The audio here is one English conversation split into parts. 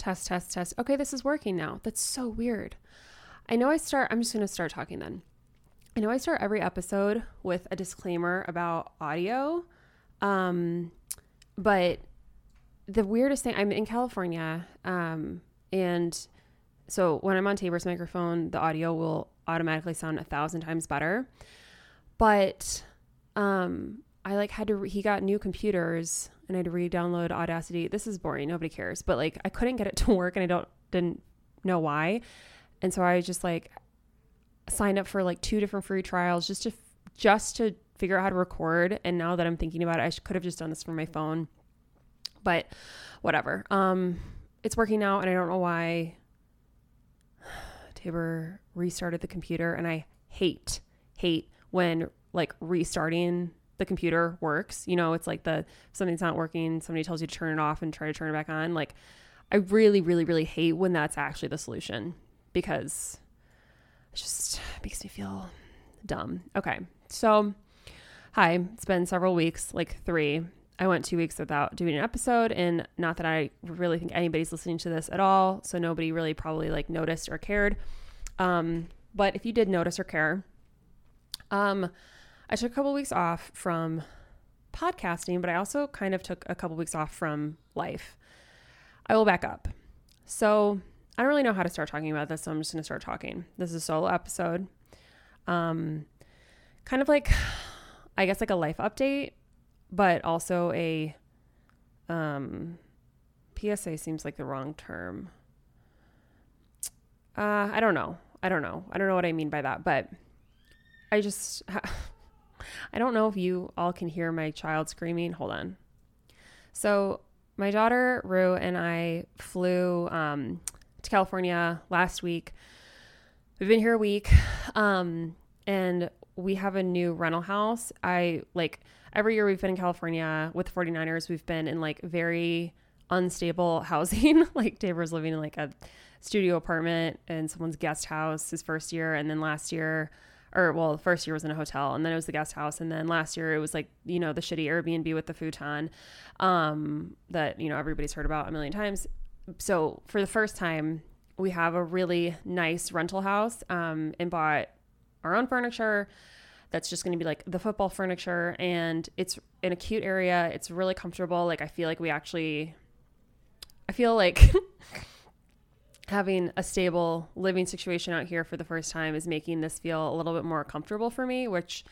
Test, test, test. Okay, this is working now. That's so weird. I know I start, I'm just going to start talking then. I know I start every episode with a disclaimer about audio. Um, but the weirdest thing, I'm in California. Um, and so when I'm on Tabor's microphone, the audio will automatically sound a thousand times better. But um, I like had to, re- he got new computers and I had to re-download Audacity. This is boring. Nobody cares. But like I couldn't get it to work and I don't, didn't know why. And so I just like signed up for like two different free trials just to, just to figure out how to record. And now that I'm thinking about it, I could have just done this from my phone, but whatever. Um, it's working now and I don't know why Tabor restarted the computer and I hate, hate when like restarting the computer works. You know, it's like the something's not working, somebody tells you to turn it off and try to turn it back on. Like I really, really, really hate when that's actually the solution because it just makes me feel dumb. Okay. So hi, it's been several weeks, like three. I went two weeks without doing an episode, and not that I really think anybody's listening to this at all, so nobody really probably like noticed or cared. Um, but if you did notice or care, um, I took a couple weeks off from podcasting, but I also kind of took a couple weeks off from life. I will back up. So I don't really know how to start talking about this, so I'm just going to start talking. This is a solo episode. Um, kind of like, I guess, like a life update but also a um, PSA seems like the wrong term. Uh, I don't know. I don't know. I don't know what I mean by that, but I just I don't know if you all can hear my child screaming. Hold on. So my daughter Rue and I flew um, to California last week. We've been here a week, um, and we have a new rental house. I like every year we've been in California with the 49ers, we've been in like very unstable housing. like Tabor's living in like a studio apartment and someone's guest house his first year. And then last year, or well, the first year was in a hotel and then it was the guest house. And then last year it was like, you know, the shitty Airbnb with the futon um, that, you know, everybody's heard about a million times. So for the first time, we have a really nice rental house um, and bought our own furniture that's just going to be like the football furniture and it's in a cute area. It's really comfortable. Like I feel like we actually I feel like having a stable living situation out here for the first time is making this feel a little bit more comfortable for me, which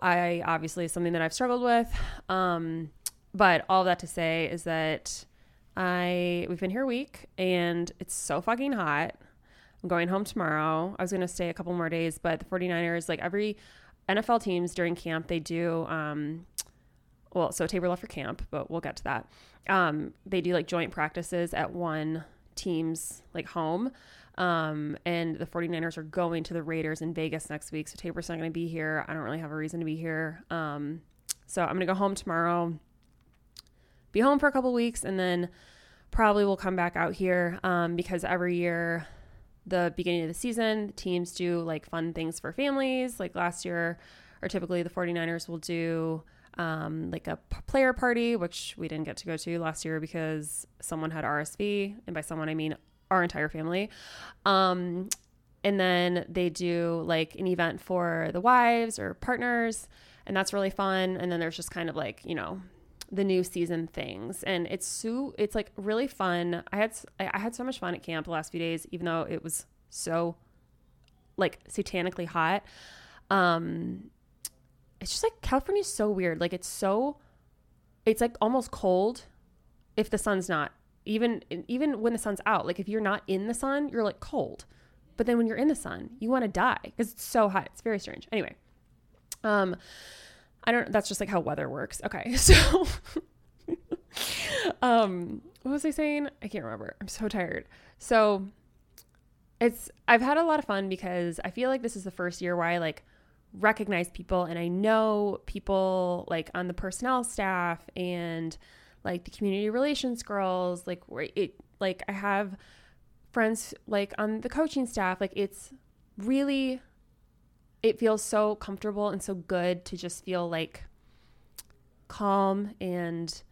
I obviously is something that I've struggled with. Um, but all that to say is that I we've been here a week and it's so fucking hot. I'm going home tomorrow. I was going to stay a couple more days, but the 49ers, like every NFL teams during camp, they do, um, well, so Tabor left for camp, but we'll get to that. Um, they do like joint practices at one team's like home. Um, and the 49ers are going to the Raiders in Vegas next week. So Tabor's not going to be here. I don't really have a reason to be here. Um, so I'm going to go home tomorrow, be home for a couple weeks, and then probably will come back out here um, because every year the beginning of the season, teams do like fun things for families. Like last year, or typically the 49ers will do um, like a p- player party, which we didn't get to go to last year because someone had RSV. And by someone, I mean our entire family. Um, and then they do like an event for the wives or partners, and that's really fun. And then there's just kind of like, you know, the new season things and it's so it's like really fun i had i had so much fun at camp the last few days even though it was so like satanically hot um it's just like california's so weird like it's so it's like almost cold if the sun's not even even when the sun's out like if you're not in the sun you're like cold but then when you're in the sun you want to die because it's so hot it's very strange anyway um I don't that's just like how weather works. Okay. So um what was I saying? I can't remember. I'm so tired. So it's I've had a lot of fun because I feel like this is the first year where I like recognize people and I know people like on the personnel staff and like the community relations girls like where it like I have friends like on the coaching staff like it's really it feels so comfortable and so good to just feel like calm and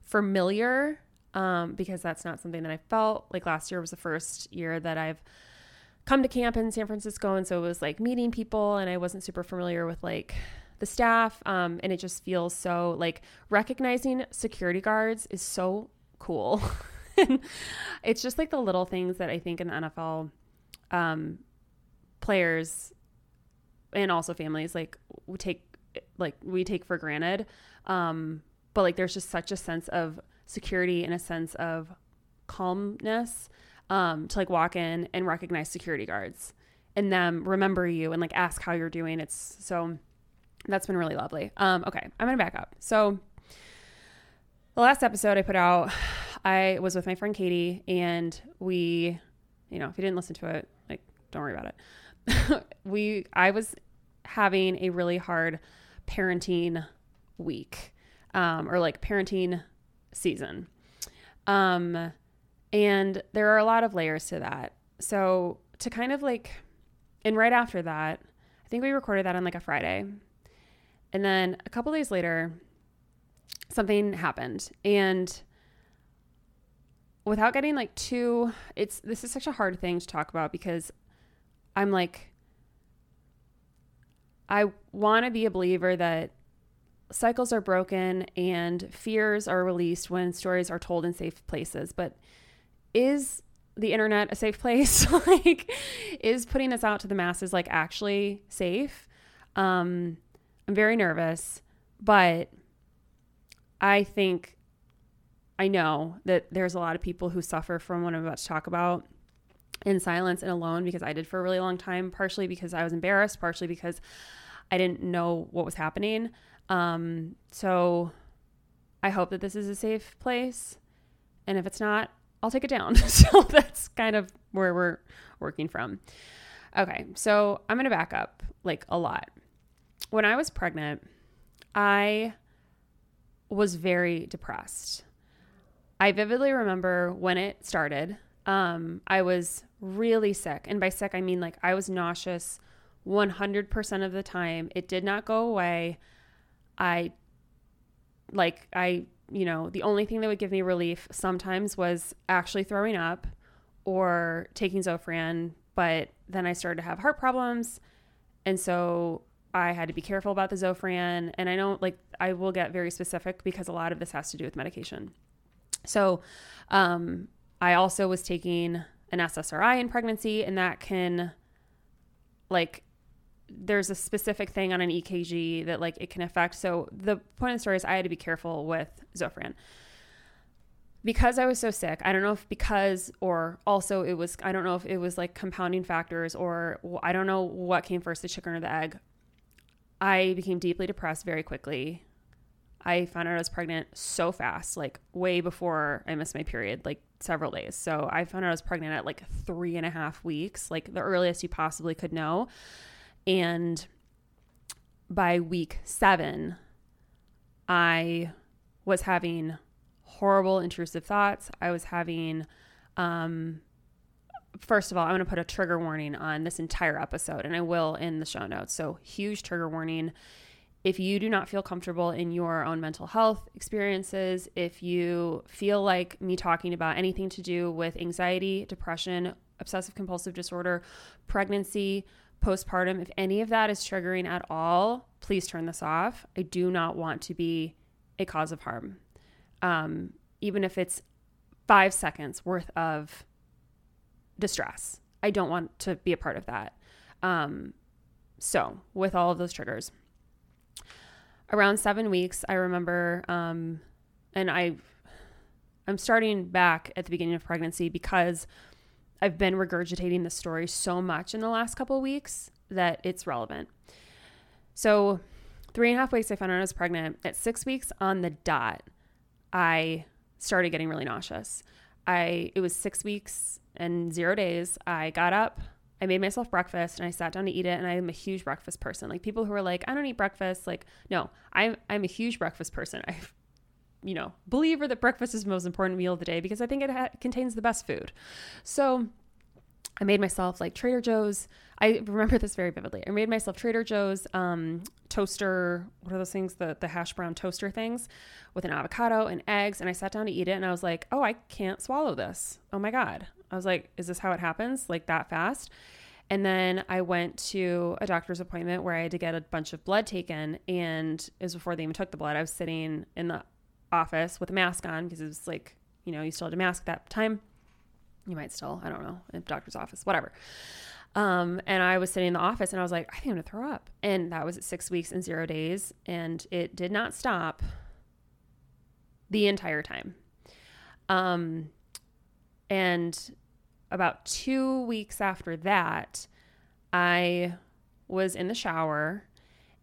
familiar um, because that's not something that I felt like last year was the first year that I've come to camp in San Francisco. And so it was like meeting people, and I wasn't super familiar with like the staff. Um, and it just feels so like recognizing security guards is so cool. it's just like the little things that I think in the NFL um, players and also families like we take like we take for granted. Um, but like there's just such a sense of security and a sense of calmness um, to like walk in and recognize security guards and them remember you and like ask how you're doing. It's so that's been really lovely. Um, okay, I'm gonna back up. So the last episode I put out, I was with my friend Katie and we, you know, if you didn't listen to it, like don't worry about it. we I was having a really hard parenting week um, or like parenting season. Um, and there are a lot of layers to that. So to kind of like, and right after that, I think we recorded that on like a Friday. And then a couple days later, something happened. And without getting like too, it's, this is such a hard thing to talk about because I'm like, I want to be a believer that cycles are broken and fears are released when stories are told in safe places. But is the internet a safe place? like, is putting this out to the masses like actually safe? Um, I'm very nervous, but I think I know that there's a lot of people who suffer from what I'm about to talk about in silence and alone because I did for a really long time, partially because I was embarrassed, partially because I didn't know what was happening. Um, so I hope that this is a safe place. And if it's not, I'll take it down. so that's kind of where we're working from. Okay, so I'm going to back up like a lot. When I was pregnant, I was very depressed. I vividly remember when it started. Um, I was really sick. And by sick, I mean like I was nauseous 100% of the time. It did not go away. I like I, you know, the only thing that would give me relief sometimes was actually throwing up or taking Zofran, but then I started to have heart problems. And so I had to be careful about the Zofran. And I know, like, I will get very specific because a lot of this has to do with medication. So, um, I also was taking an SSRI in pregnancy, and that can, like, there's a specific thing on an EKG that like it can affect. So the point of the story is I had to be careful with Zofran. Because I was so sick, I don't know if because or also it was I don't know if it was like compounding factors or I don't know what came first the chicken or the egg. I became deeply depressed very quickly. I found out I was pregnant so fast, like way before I missed my period, like several days. So I found out I was pregnant at like three and a half weeks, like the earliest you possibly could know. And by week seven, I was having horrible intrusive thoughts. I was having, um, first of all, I'm going to put a trigger warning on this entire episode, and I will in the show notes. So, huge trigger warning. If you do not feel comfortable in your own mental health experiences, if you feel like me talking about anything to do with anxiety, depression, obsessive compulsive disorder, pregnancy, postpartum, if any of that is triggering at all, please turn this off. I do not want to be a cause of harm. Um, even if it's five seconds worth of distress, I don't want to be a part of that. Um, so, with all of those triggers, around seven weeks, I remember, um, and I, I'm starting back at the beginning of pregnancy because I've been regurgitating the story so much in the last couple weeks that it's relevant. So, three and a half weeks, I found out I was pregnant. At six weeks on the dot, I started getting really nauseous. I it was six weeks and zero days. I got up, I made myself breakfast, and I sat down to eat it. And I'm a huge breakfast person. Like people who are like, I don't eat breakfast. Like, no, I'm I'm a huge breakfast person. I you know, believer that breakfast is the most important meal of the day because I think it ha- contains the best food. So I made myself like Trader Joe's. I remember this very vividly. I made myself Trader Joe's um, toaster, what are those things? The the hash brown toaster things with an avocado and eggs. And I sat down to eat it and I was like, oh, I can't swallow this. Oh my God. I was like, is this how it happens? Like that fast? And then I went to a doctor's appointment where I had to get a bunch of blood taken. And it was before they even took the blood. I was sitting in the office with a mask on because it was like, you know, you still had a mask that time. You might still, I don't know, in doctor's office, whatever. Um, and I was sitting in the office and I was like, I think I'm gonna throw up. And that was at six weeks and zero days. And it did not stop the entire time. Um, and about two weeks after that, I was in the shower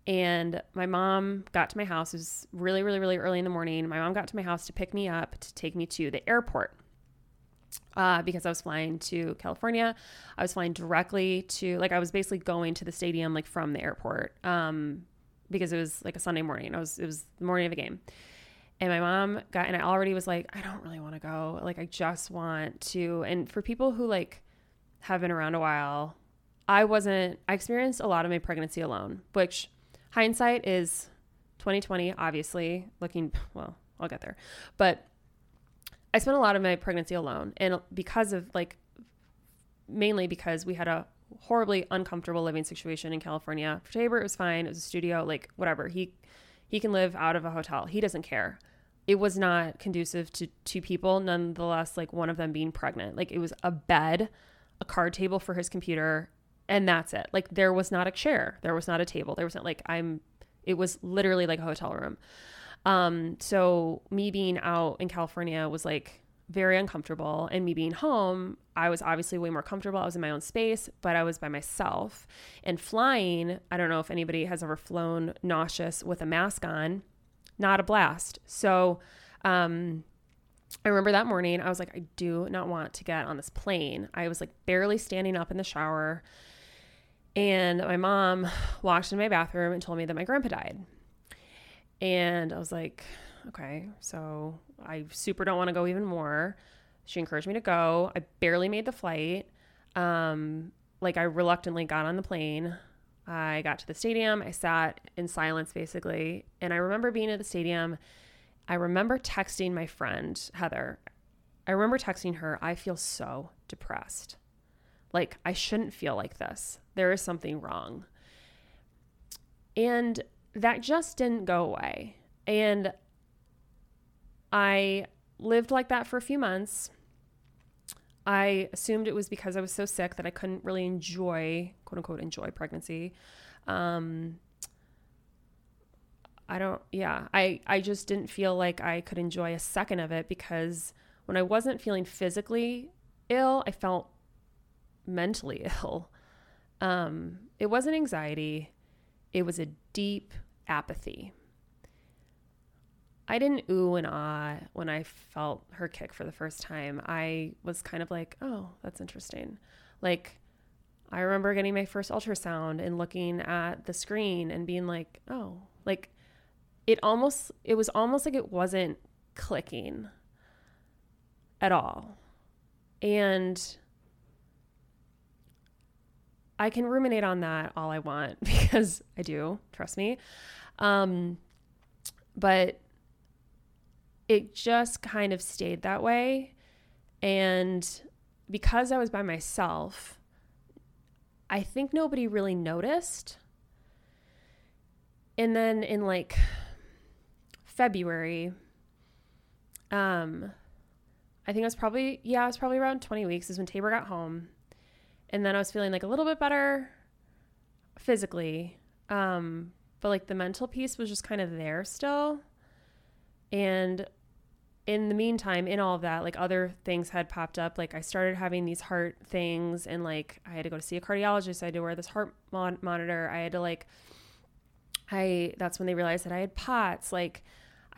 and my mom got to my house. It was really, really, really early in the morning. My mom got to my house to pick me up to take me to the airport uh, because I was flying to California. I was flying directly to, like, I was basically going to the stadium, like, from the airport um, because it was like a Sunday morning. I was, it was the morning of the game. And my mom got, and I already was like, I don't really want to go. Like, I just want to. And for people who like have been around a while, I wasn't, I experienced a lot of my pregnancy alone, which hindsight is 2020, obviously. Looking, well, I'll get there. But I spent a lot of my pregnancy alone. And because of like, mainly because we had a horribly uncomfortable living situation in California. For Tabor, it was fine. It was a studio, like, whatever. He, he can live out of a hotel. He doesn't care it was not conducive to two people, nonetheless, like one of them being pregnant. Like it was a bed, a card table for his computer, and that's it. Like there was not a chair, there was not a table, there wasn't like I'm it was literally like a hotel room. Um, so me being out in California was like very uncomfortable. And me being home, I was obviously way more comfortable. I was in my own space, but I was by myself. And flying, I don't know if anybody has ever flown nauseous with a mask on not a blast. So, um, I remember that morning, I was like, I do not want to get on this plane. I was like barely standing up in the shower. And my mom walked into my bathroom and told me that my grandpa died. And I was like, okay, so I super don't want to go even more. She encouraged me to go. I barely made the flight. Um, like I reluctantly got on the plane. I got to the stadium. I sat in silence basically. And I remember being at the stadium. I remember texting my friend, Heather. I remember texting her, I feel so depressed. Like, I shouldn't feel like this. There is something wrong. And that just didn't go away. And I lived like that for a few months. I assumed it was because I was so sick that I couldn't really enjoy, quote unquote, enjoy pregnancy. Um, I don't, yeah, I, I just didn't feel like I could enjoy a second of it because when I wasn't feeling physically ill, I felt mentally ill. Um, it wasn't anxiety, it was a deep apathy. I didn't ooh and ah when I felt her kick for the first time. I was kind of like, oh, that's interesting. Like, I remember getting my first ultrasound and looking at the screen and being like, oh, like it almost, it was almost like it wasn't clicking at all. And I can ruminate on that all I want because I do, trust me. Um, but it just kind of stayed that way. And because I was by myself, I think nobody really noticed. And then in like February, um, I think it was probably, yeah, it was probably around 20 weeks is when Tabor got home. And then I was feeling like a little bit better physically. Um, but like the mental piece was just kind of there still. And in the meantime, in all of that, like other things had popped up. Like I started having these heart things, and like I had to go to see a cardiologist. I had to wear this heart mon- monitor. I had to like, I that's when they realized that I had POTS. Like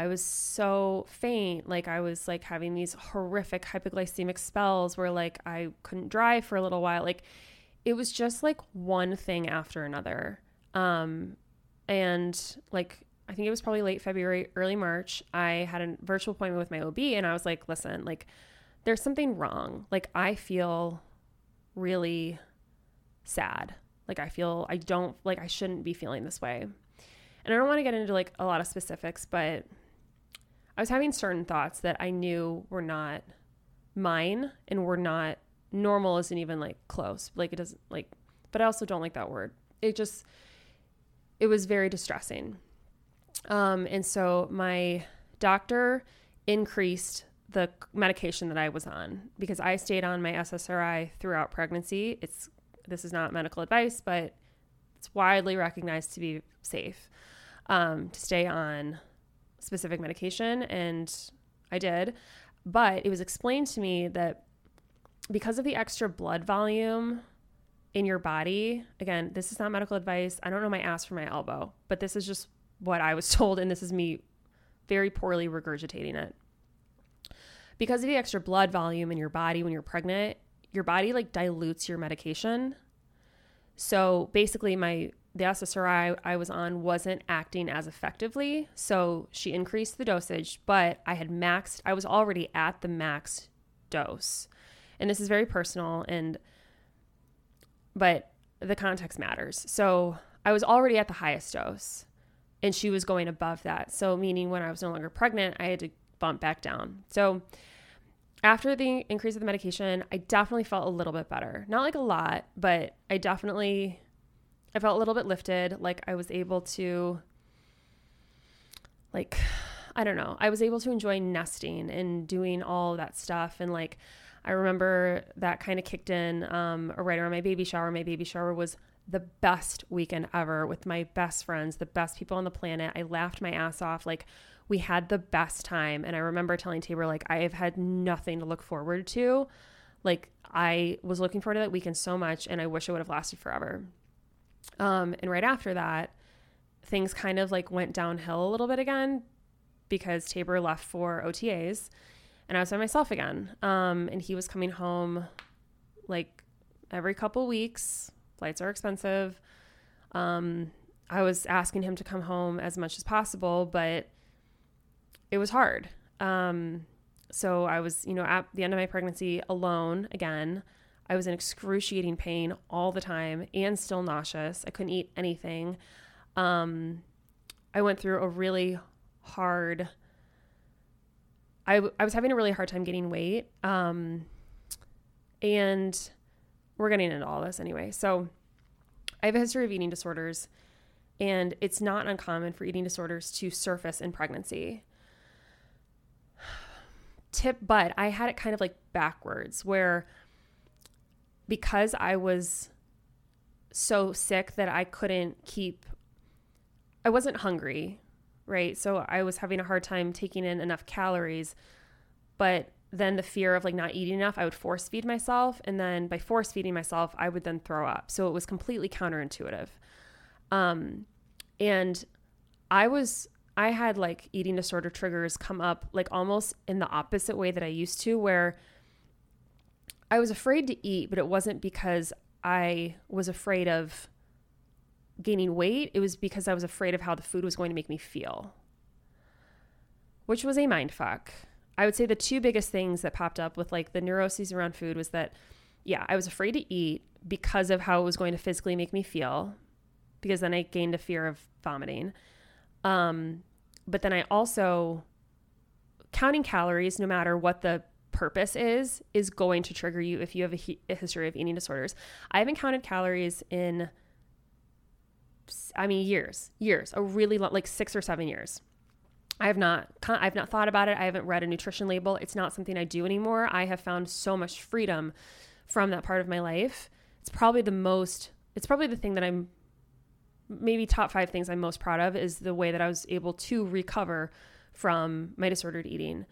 I was so faint. Like I was like having these horrific hypoglycemic spells where like I couldn't drive for a little while. Like it was just like one thing after another. Um, and like I think it was probably late February, early March. I had a virtual appointment with my OB and I was like, listen, like, there's something wrong. Like, I feel really sad. Like, I feel, I don't, like, I shouldn't be feeling this way. And I don't want to get into like a lot of specifics, but I was having certain thoughts that I knew were not mine and were not normal isn't even like close. Like it doesn't like but I also don't like that word. It just it was very distressing. Um and so my doctor increased the medication that I was on because I stayed on my SSRI throughout pregnancy. It's this is not medical advice, but it's widely recognized to be safe um, to stay on specific medication, and I did. But it was explained to me that because of the extra blood volume in your body, again, this is not medical advice. I don't know my ass from my elbow, but this is just what I was told, and this is me very poorly regurgitating it. Because of the extra blood volume in your body when you're pregnant, your body like dilutes your medication. So basically, my the SSRI I was on wasn't acting as effectively. So she increased the dosage, but I had maxed, I was already at the max dose. And this is very personal and, but the context matters. So I was already at the highest dose and she was going above that. So, meaning when I was no longer pregnant, I had to bump back down. So, after the increase of the medication, I definitely felt a little bit better. Not like a lot, but I definitely I felt a little bit lifted, like I was able to like I don't know. I was able to enjoy nesting and doing all that stuff and like I remember that kind of kicked in um, right around my baby shower. My baby shower was the best weekend ever with my best friends, the best people on the planet. I laughed my ass off. Like, we had the best time. And I remember telling Tabor, like, I have had nothing to look forward to. Like, I was looking forward to that weekend so much, and I wish it would have lasted forever. Um, and right after that, things kind of like went downhill a little bit again because Tabor left for OTAs and I was by myself again. Um, and he was coming home like every couple weeks. Flights are expensive. Um, I was asking him to come home as much as possible, but it was hard. Um, so I was, you know, at the end of my pregnancy alone again. I was in excruciating pain all the time and still nauseous. I couldn't eat anything. Um, I went through a really hard. I, I was having a really hard time gaining weight. Um, and we're getting into all this anyway. So I have a history of eating disorders, and it's not uncommon for eating disorders to surface in pregnancy. Tip, but I had it kind of like backwards where because I was so sick that I couldn't keep, I wasn't hungry, right? So I was having a hard time taking in enough calories. But then the fear of like not eating enough, I would force feed myself. And then by force feeding myself, I would then throw up. So it was completely counterintuitive. Um, and I was, I had like eating disorder triggers come up like almost in the opposite way that I used to, where I was afraid to eat, but it wasn't because I was afraid of gaining weight. It was because I was afraid of how the food was going to make me feel, which was a mind fuck. I would say the two biggest things that popped up with like the neuroses around food was that, yeah, I was afraid to eat because of how it was going to physically make me feel, because then I gained a fear of vomiting. Um, but then I also counting calories, no matter what the purpose is is going to trigger you if you have a, he- a history of eating disorders. I haven't counted calories in I mean years, years, a really long, like 6 or 7 years. I have not I've not thought about it. I haven't read a nutrition label. It's not something I do anymore. I have found so much freedom from that part of my life. It's probably the most it's probably the thing that I'm maybe top 5 things I'm most proud of is the way that I was able to recover from my disordered eating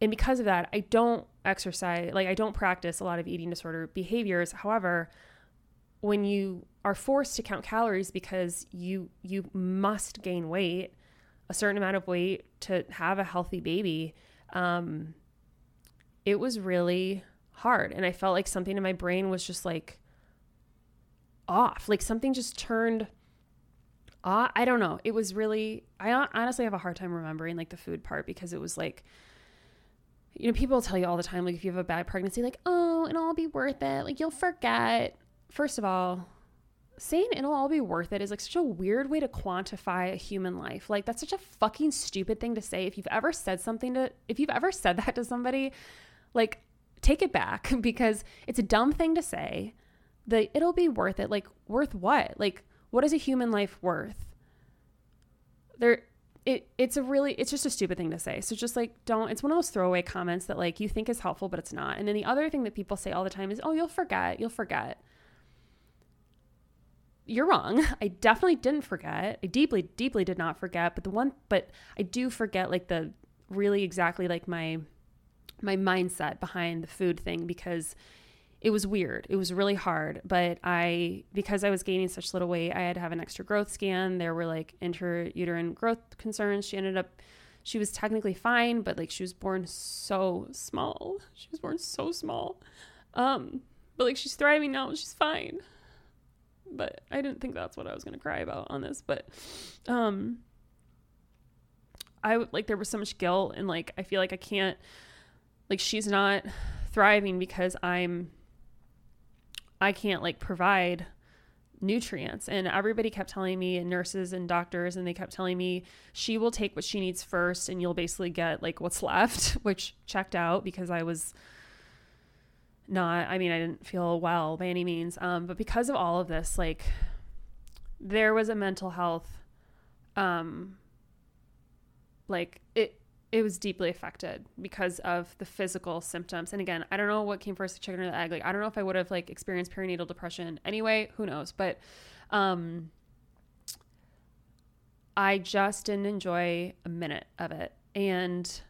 and because of that, I don't exercise, like I don't practice a lot of eating disorder behaviors. However, when you are forced to count calories because you you must gain weight, a certain amount of weight to have a healthy baby, um, it was really hard, and I felt like something in my brain was just like off, like something just turned. off. I don't know. It was really. I honestly have a hard time remembering like the food part because it was like you know, people tell you all the time, like, if you have a bad pregnancy, like, oh, it'll all be worth it. Like, you'll forget. First of all, saying it'll all be worth it is like such a weird way to quantify a human life. Like that's such a fucking stupid thing to say. If you've ever said something to if you've ever said that to somebody, like take it back because it's a dumb thing to say. The it'll be worth it. Like worth what? Like what is a human life worth? There it it's a really it's just a stupid thing to say. So just like don't it's one of those throwaway comments that like you think is helpful but it's not. And then the other thing that people say all the time is, "Oh, you'll forget. You'll forget." you're wrong. I definitely didn't forget. I deeply, deeply did not forget. But the one, but I do forget like the really exactly like my my mindset behind the food thing because it was weird. It was really hard. But I, because I was gaining such little weight, I had to have an extra growth scan. There were like intrauterine growth concerns. She ended up, she was technically fine, but like she was born so small. She was born so small. Um, but like she's thriving now. She's fine but I didn't think that's what I was going to cry about on this, but um I like there was so much guilt and like I feel like I can't like she's not thriving because I'm I can't like provide nutrients. And everybody kept telling me and nurses and doctors and they kept telling me she will take what she needs first and you'll basically get like what's left which checked out because I was not i mean i didn't feel well by any means. Um, but because of all of this like there was a mental health um like it it was deeply affected because of the physical symptoms. And again i don't know what came first the chicken or the egg. Like i don't know if i would have like experienced perinatal depression anyway. Who knows? But um i just didn't enjoy a minute of it. And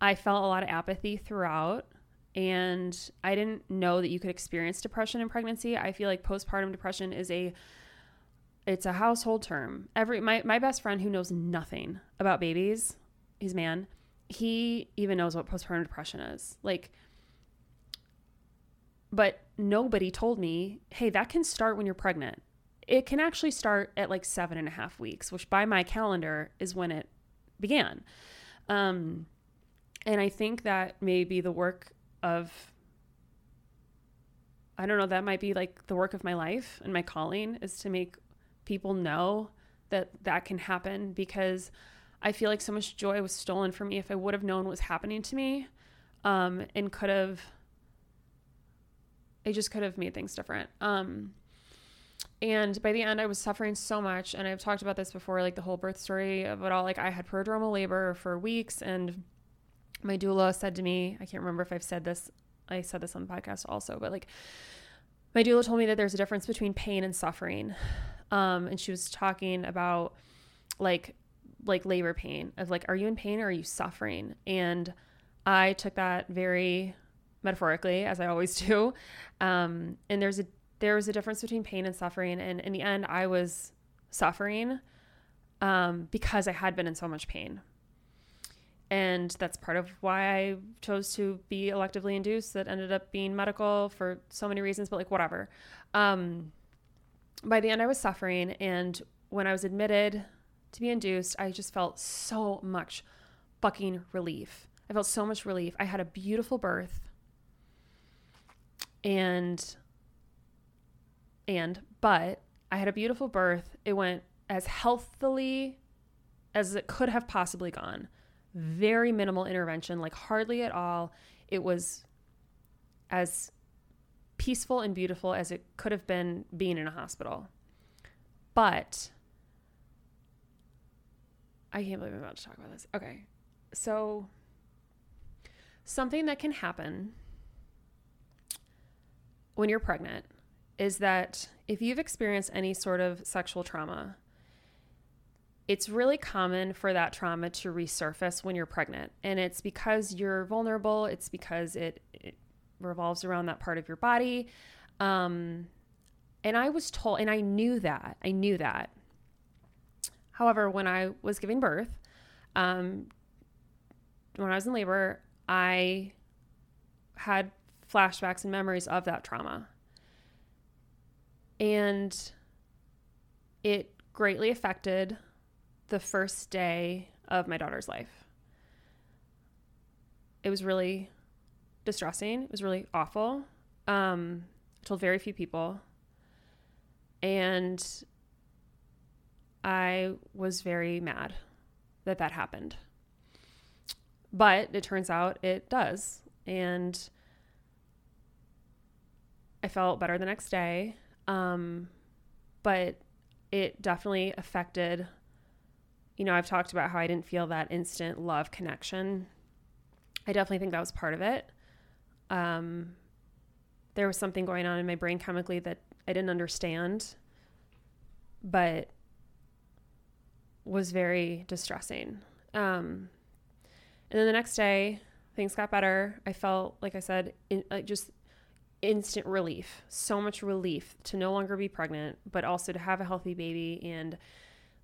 i felt a lot of apathy throughout. And I didn't know that you could experience depression in pregnancy. I feel like postpartum depression is a it's a household term. Every my my best friend who knows nothing about babies, he's man, he even knows what postpartum depression is. Like but nobody told me, hey, that can start when you're pregnant. It can actually start at like seven and a half weeks, which by my calendar is when it began. Um, and I think that maybe the work of I don't know, that might be like the work of my life and my calling is to make people know that that can happen because I feel like so much joy was stolen from me if I would have known what was happening to me um, and could have, I just could have made things different. Um, and by the end, I was suffering so much. And I've talked about this before, like the whole birth story of it all. Like I had prodromal labor for weeks and my doula said to me, I can't remember if I've said this, I said this on the podcast also, but like my doula told me that there's a difference between pain and suffering. Um, and she was talking about like like labor pain of like, are you in pain or are you suffering? And I took that very metaphorically, as I always do. Um, and there's a there was a difference between pain and suffering. And in the end, I was suffering um, because I had been in so much pain and that's part of why I chose to be electively induced. That ended up being medical for so many reasons, but like whatever. Um, by the end, I was suffering, and when I was admitted to be induced, I just felt so much fucking relief. I felt so much relief. I had a beautiful birth, and and but I had a beautiful birth. It went as healthily as it could have possibly gone very minimal intervention, like hardly at all. It was as peaceful and beautiful as it could have been being in a hospital. But I can't believe I'm about to talk about this. Okay. So, something that can happen when you're pregnant is that if you've experienced any sort of sexual trauma, it's really common for that trauma to resurface when you're pregnant. And it's because you're vulnerable, it's because it, it revolves around that part of your body. Um, and I was told, and I knew that, I knew that. However, when I was giving birth, um, when I was in labor, I had flashbacks and memories of that trauma. And it greatly affected the first day of my daughter's life. It was really distressing. It was really awful. Um, I told very few people. And I was very mad that that happened. But it turns out it does. And I felt better the next day. Um, but it definitely affected, you know, I've talked about how I didn't feel that instant love connection. I definitely think that was part of it. Um, there was something going on in my brain chemically that I didn't understand, but was very distressing. Um, and then the next day, things got better. I felt, like I said, in, just instant relief, so much relief to no longer be pregnant, but also to have a healthy baby. And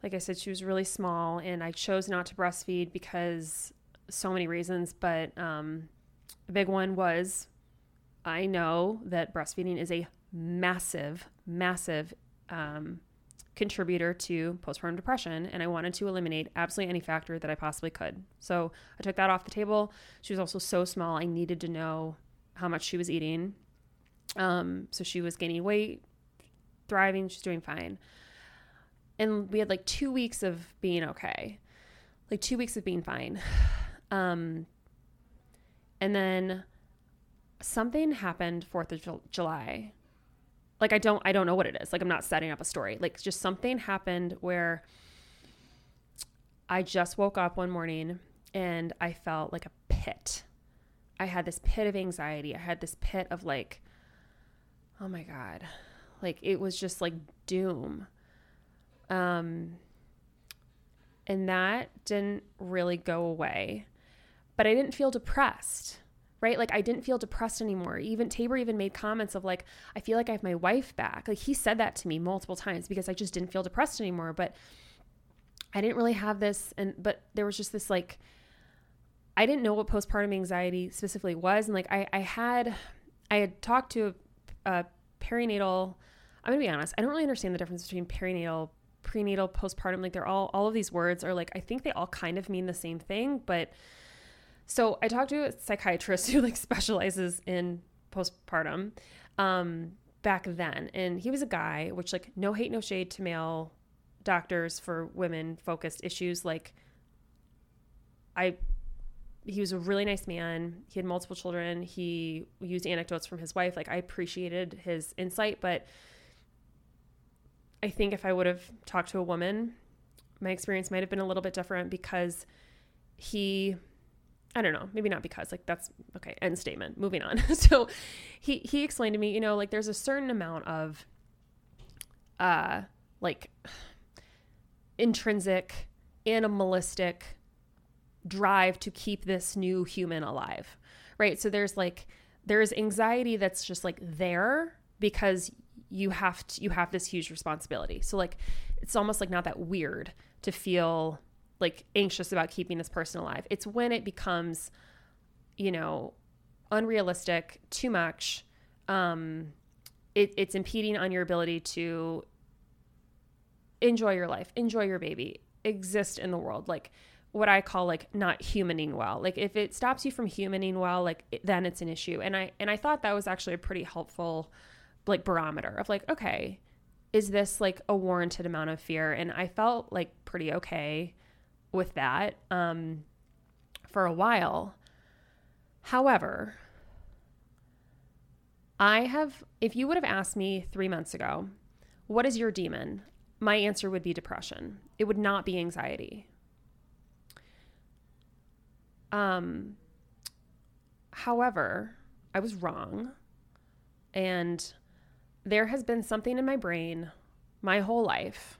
like I said, she was really small, and I chose not to breastfeed because so many reasons. But um, a big one was I know that breastfeeding is a massive, massive um, contributor to postpartum depression and I wanted to eliminate absolutely any factor that I possibly could. So I took that off the table. She was also so small, I needed to know how much she was eating. Um, so she was gaining weight, thriving, she's doing fine. And we had like two weeks of being okay, like two weeks of being fine. Um, and then something happened 4th of July like I don't I don't know what it is. Like I'm not setting up a story. Like just something happened where I just woke up one morning and I felt like a pit. I had this pit of anxiety. I had this pit of like oh my god. Like it was just like doom. Um and that didn't really go away. But I didn't feel depressed right? Like I didn't feel depressed anymore. Even Tabor even made comments of like, I feel like I have my wife back. Like he said that to me multiple times because I just didn't feel depressed anymore. But I didn't really have this and but there was just this like I didn't know what postpartum anxiety specifically was. And like I, I had I had talked to a, a perinatal I'm gonna be honest, I don't really understand the difference between perinatal prenatal postpartum like they're all all of these words are like i think they all kind of mean the same thing but so I talked to a psychiatrist who like specializes in postpartum um, back then, and he was a guy, which like no hate, no shade to male doctors for women focused issues. Like I, he was a really nice man. He had multiple children. He used anecdotes from his wife. Like I appreciated his insight, but I think if I would have talked to a woman, my experience might have been a little bit different because he I don't know, maybe not because like that's okay, end statement. Moving on. so he he explained to me, you know, like there's a certain amount of uh like intrinsic animalistic drive to keep this new human alive. Right? So there's like there's anxiety that's just like there because you have to, you have this huge responsibility. So like it's almost like not that weird to feel like anxious about keeping this person alive. It's when it becomes, you know, unrealistic, too much. Um, it, it's impeding on your ability to enjoy your life, enjoy your baby, exist in the world. Like what I call like not humaning well. Like if it stops you from humaning well, like it, then it's an issue. And I and I thought that was actually a pretty helpful like barometer of like okay, is this like a warranted amount of fear? And I felt like pretty okay with that um, for a while. However, I have, if you would have asked me three months ago, what is your demon? My answer would be depression. It would not be anxiety. Um, however, I was wrong. And there has been something in my brain my whole life.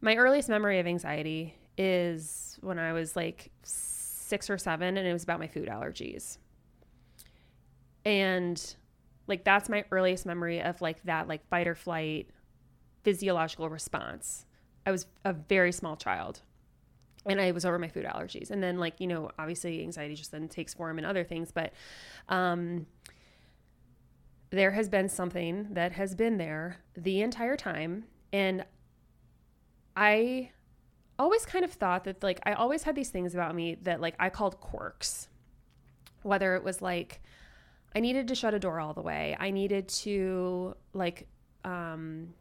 My earliest memory of anxiety is when I was like six or seven, and it was about my food allergies. And like that's my earliest memory of like that like fight or flight physiological response. I was a very small child and I was over my food allergies. And then like, you know, obviously anxiety just then takes form in other things, but um there has been something that has been there the entire time and I always kind of thought that like I always had these things about me that like I called quirks. Whether it was like I needed to shut a door all the way. I needed to like um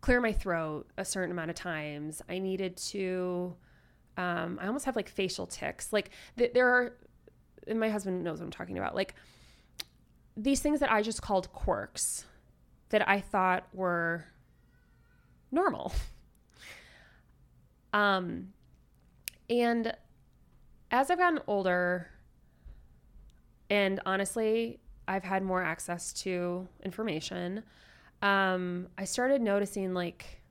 clear my throat a certain amount of times. I needed to, um, I almost have like facial tics. Like th- there are, and my husband knows what I'm talking about. Like these things that I just called quirks that I thought were normal. Um, and as I've gotten older, and honestly, I've had more access to information. Um, I started noticing like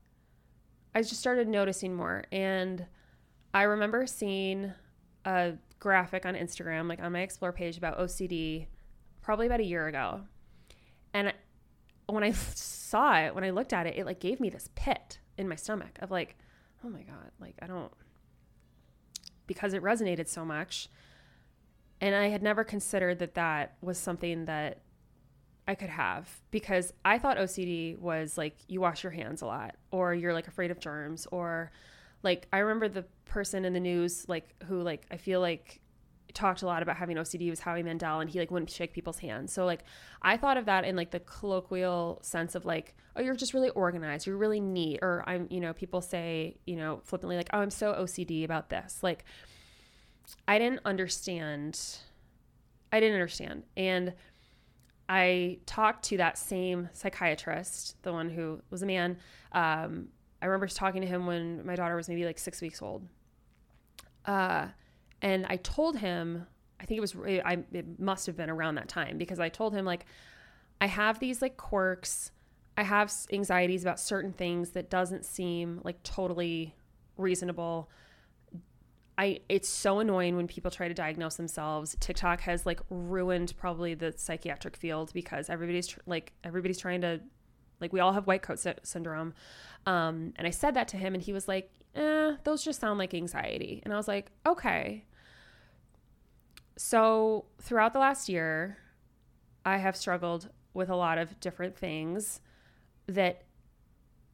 I just started noticing more and I remember seeing a graphic on Instagram like on my explore page about OCD probably about a year ago. And when I saw it, when I looked at it, it like gave me this pit in my stomach of like, oh my god, like I don't because it resonated so much. And I had never considered that that was something that I could have because I thought OCD was like you wash your hands a lot or you're like afraid of germs or like I remember the person in the news like who like I feel like talked a lot about having OCD was Howie Mandel and he like wouldn't shake people's hands. So like I thought of that in like the colloquial sense of like oh you're just really organized, you're really neat or I'm you know people say, you know, flippantly like oh I'm so OCD about this. Like I didn't understand I didn't understand. And I talked to that same psychiatrist, the one who was a man. Um, I remember talking to him when my daughter was maybe like six weeks old. Uh, and I told him, I think it was, I, it must have been around that time because I told him, like, I have these like quirks. I have anxieties about certain things that doesn't seem like totally reasonable. I it's so annoying when people try to diagnose themselves. TikTok has like ruined probably the psychiatric field because everybody's tr- like everybody's trying to like we all have white coat sy- syndrome. Um, and I said that to him and he was like, "Eh, those just sound like anxiety." And I was like, "Okay." So, throughout the last year, I have struggled with a lot of different things that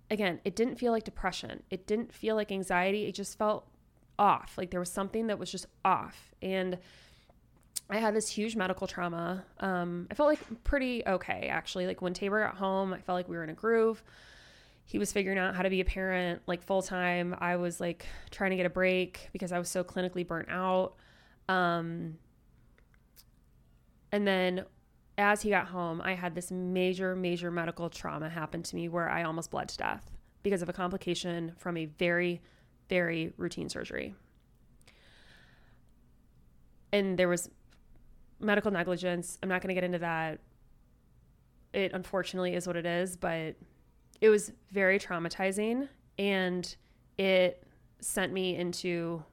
again, it didn't feel like depression. It didn't feel like anxiety. It just felt off. Like there was something that was just off. And I had this huge medical trauma. Um, I felt like pretty okay, actually. Like when Tabor got home, I felt like we were in a groove. He was figuring out how to be a parent like full time. I was like trying to get a break because I was so clinically burnt out. Um, and then as he got home, I had this major, major medical trauma happen to me where I almost bled to death because of a complication from a very, very routine surgery. And there was medical negligence. I'm not going to get into that. It unfortunately is what it is, but it was very traumatizing and it sent me into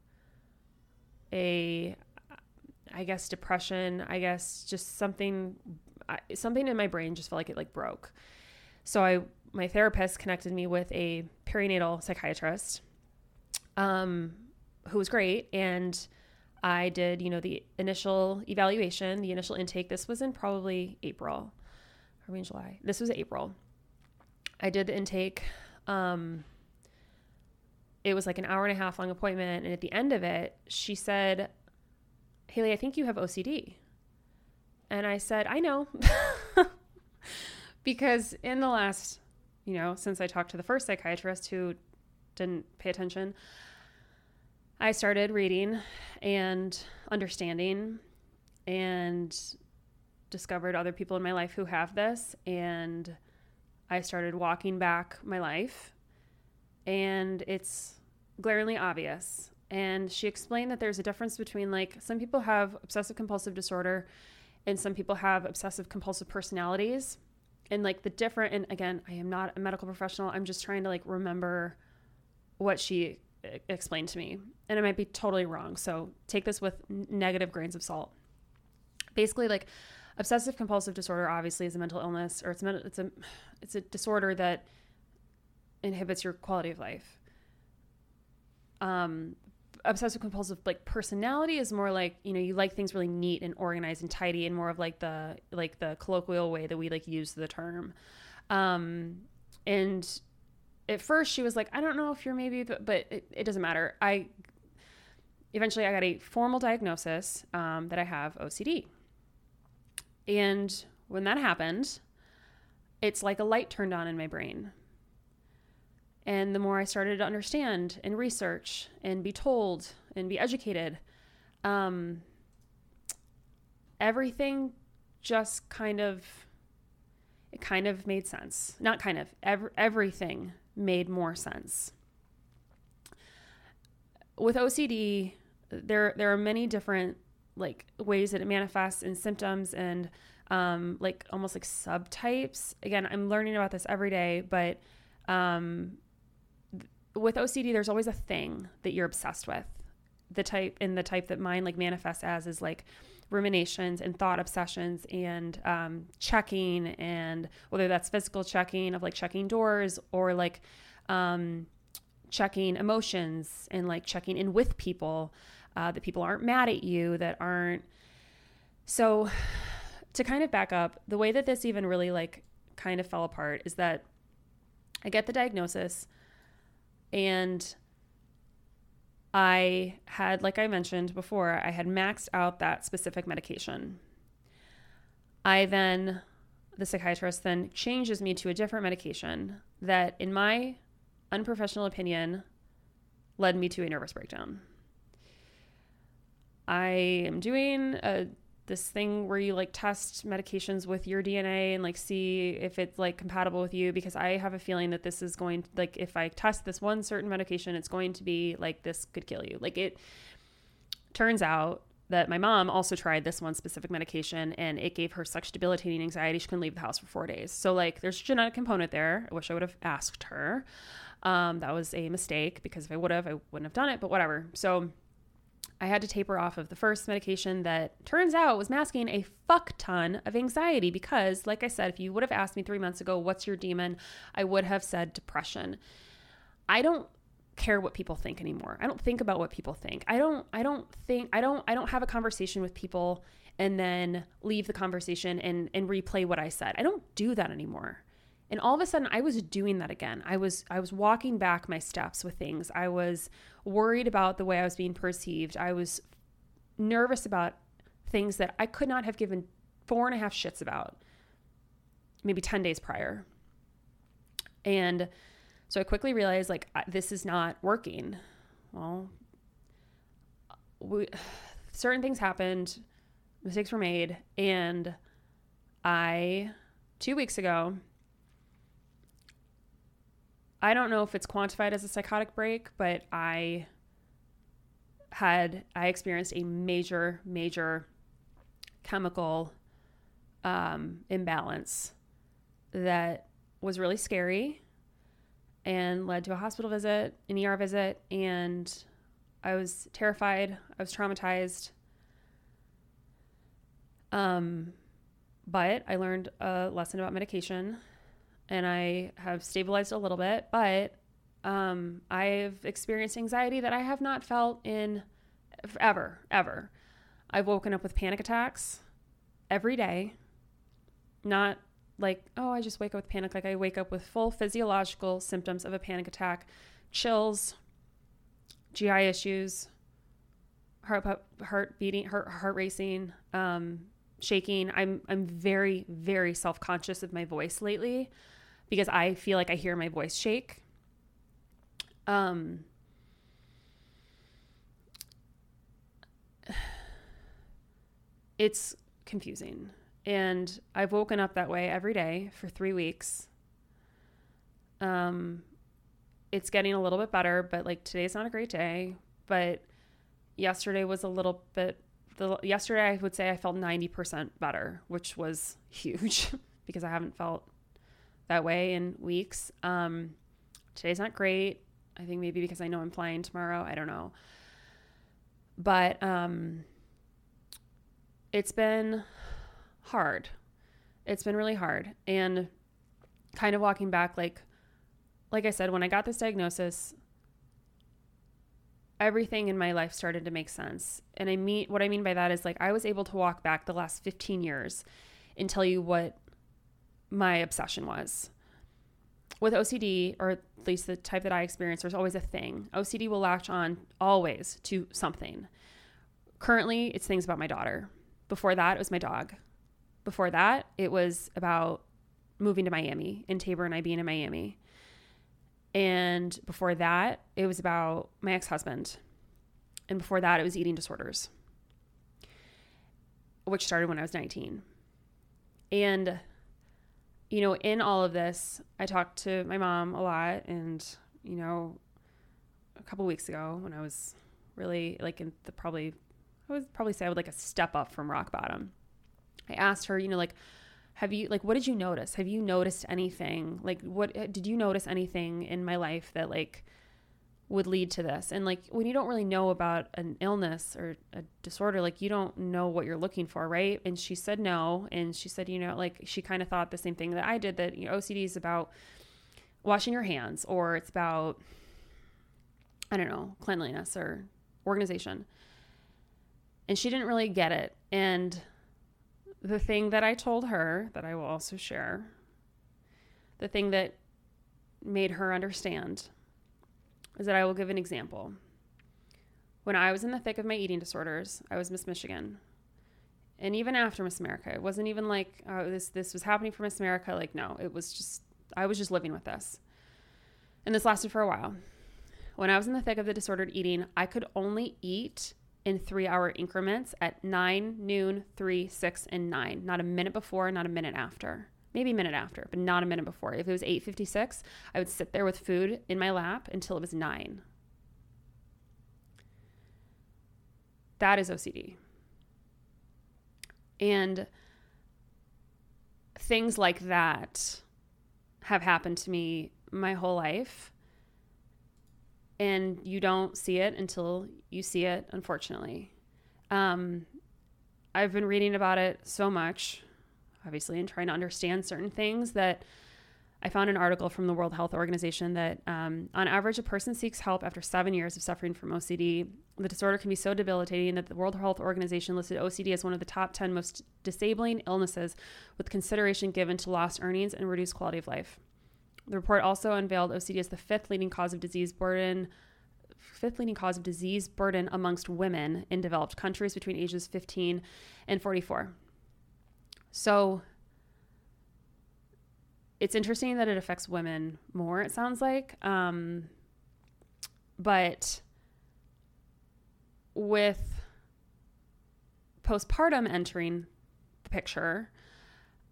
a I guess depression, I guess just something something in my brain just felt like it like broke. So I my therapist connected me with a perinatal psychiatrist um, who was great. And I did, you know, the initial evaluation, the initial intake. This was in probably April or in July. This was April. I did the intake. Um, it was like an hour and a half long appointment. And at the end of it, she said, Haley, I think you have OCD. And I said, I know. because in the last, you know, since I talked to the first psychiatrist who didn't pay attention, I started reading and understanding and discovered other people in my life who have this. And I started walking back my life. And it's glaringly obvious. And she explained that there's a difference between like some people have obsessive compulsive disorder and some people have obsessive compulsive personalities. And like the different, and again, I am not a medical professional. I'm just trying to like remember what she explained to me. And it might be totally wrong. So take this with negative grains of salt. Basically, like obsessive compulsive disorder obviously is a mental illness or it's a, it's a it's a disorder that inhibits your quality of life. Um, obsessive compulsive like personality is more like you know you like things really neat and organized and tidy and more of like the like the colloquial way that we like use the term um and at first she was like, I don't know if you're maybe, but, but it, it doesn't matter. I eventually I got a formal diagnosis um, that I have OCD. And when that happened, it's like a light turned on in my brain. And the more I started to understand and research and be told and be educated, um, everything just kind of it kind of made sense. Not kind of. Ev- everything made more sense. With OCD, there there are many different like ways that it manifests and symptoms and um, like almost like subtypes. Again, I'm learning about this every day, but um, with OCD, there's always a thing that you're obsessed with. The type and the type that mine like manifests as is like ruminations and thought obsessions and um, checking and whether that's physical checking of like checking doors or like um, checking emotions and like checking in with people uh, that people aren't mad at you that aren't so to kind of back up the way that this even really like kind of fell apart is that i get the diagnosis and I had, like I mentioned before, I had maxed out that specific medication. I then, the psychiatrist then changes me to a different medication that, in my unprofessional opinion, led me to a nervous breakdown. I am doing a this thing where you like test medications with your DNA and like see if it's like compatible with you because I have a feeling that this is going to, like if I test this one certain medication it's going to be like this could kill you. Like it turns out that my mom also tried this one specific medication and it gave her such debilitating anxiety she couldn't leave the house for 4 days. So like there's a genetic component there. I wish I would have asked her. Um, that was a mistake because if I would have I wouldn't have done it, but whatever. So I had to taper off of the first medication that turns out was masking a fuck ton of anxiety because, like I said, if you would have asked me three months ago, what's your demon? I would have said depression. I don't care what people think anymore. I don't think about what people think. I don't I don't think I don't I don't have a conversation with people and then leave the conversation and and replay what I said. I don't do that anymore. And all of a sudden I was doing that again. I was I was walking back my steps with things. I was worried about the way I was being perceived. I was nervous about things that I could not have given four and a half shits about maybe 10 days prior. And so I quickly realized like this is not working. Well, we, certain things happened, mistakes were made, and I, two weeks ago, I don't know if it's quantified as a psychotic break, but I had I experienced a major, major chemical um, imbalance that was really scary and led to a hospital visit, an ER visit, and I was terrified. I was traumatized. Um, but I learned a lesson about medication and I have stabilized a little bit, but um, I've experienced anxiety that I have not felt in ever, ever. I've woken up with panic attacks every day. Not like, oh, I just wake up with panic. Like I wake up with full physiological symptoms of a panic attack, chills, GI issues, heart heart beating, heart heart racing, um, shaking. I'm I'm very very self conscious of my voice lately because I feel like I hear my voice shake. Um, it's confusing. And I've woken up that way every day for three weeks. Um, it's getting a little bit better, but like today's not a great day. But yesterday was a little bit. The yesterday I would say I felt ninety percent better, which was huge because I haven't felt that way in weeks. Um, today's not great. I think maybe because I know I'm flying tomorrow. I don't know. But um, it's been hard. It's been really hard. And kind of walking back, like, like I said, when I got this diagnosis, everything in my life started to make sense. And I mean, what I mean by that is like I was able to walk back the last 15 years and tell you what my obsession was. With OCD, or at least the type that I experience, there's always a thing. OCD will latch on always to something. Currently, it's things about my daughter. Before that, it was my dog. Before that, it was about moving to Miami and Tabor and I being in Miami. And before that, it was about my ex husband. And before that, it was eating disorders, which started when I was 19. And, you know, in all of this, I talked to my mom a lot. And, you know, a couple weeks ago when I was really like in the probably, I would probably say I would like a step up from rock bottom. I asked her, you know, like, have you like what did you notice? Have you noticed anything like what uh, did you notice anything in my life that like would lead to this? And like when you don't really know about an illness or a disorder like you don't know what you're looking for right? And she said no and she said you know like she kind of thought the same thing that i did that you know ocd is about washing your hands or it's about i don't know cleanliness or organization. And she didn't really get it. And the thing that I told her that I will also share, the thing that made her understand is that I will give an example. When I was in the thick of my eating disorders, I was Miss Michigan. And even after Miss America, it wasn't even like oh, this this was happening for Miss America. Like no, it was just I was just living with this. And this lasted for a while. When I was in the thick of the disordered eating, I could only eat in three hour increments at 9, noon, 3, 6, and 9. Not a minute before, not a minute after. Maybe a minute after, but not a minute before. If it was 8:56, I would sit there with food in my lap until it was 9. That is OCD. And things like that have happened to me my whole life and you don't see it until you see it, unfortunately. Um, I've been reading about it so much, obviously, and trying to understand certain things that I found an article from the World Health Organization that um, on average, a person seeks help after seven years of suffering from OCD. The disorder can be so debilitating that the World Health Organization listed OCD as one of the top 10 most disabling illnesses, with consideration given to lost earnings and reduced quality of life. The report also unveiled OCD as the fifth leading cause of disease burden fifth leading cause of disease burden amongst women in developed countries between ages 15 and 44. So it's interesting that it affects women more, it sounds like. Um, but with postpartum entering the picture,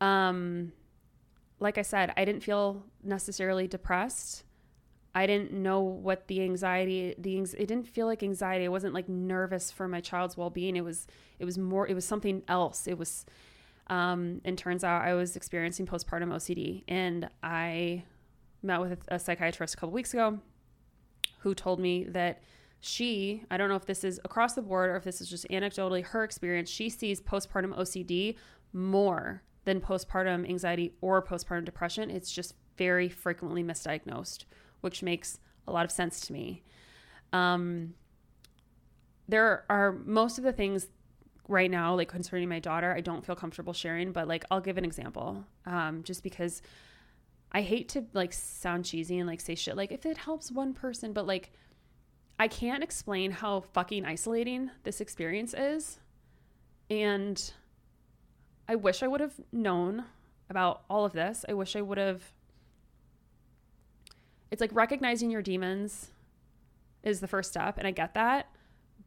um, like I said, I didn't feel necessarily depressed. I didn't know what the anxiety, the it didn't feel like anxiety. I wasn't like nervous for my child's well-being. It was, it was more, it was something else. It was, um, and turns out I was experiencing postpartum OCD, and I met with a psychiatrist a couple weeks ago, who told me that she, I don't know if this is across the board or if this is just anecdotally her experience, she sees postpartum OCD more than postpartum anxiety or postpartum depression. It's just very frequently misdiagnosed, which makes a lot of sense to me. Um, there are most of the things right now, like concerning my daughter, I don't feel comfortable sharing, but like I'll give an example um, just because I hate to like sound cheesy and like say shit like if it helps one person, but like I can't explain how fucking isolating this experience is. And I wish I would have known about all of this. I wish I would have. It's like recognizing your demons is the first step, and I get that,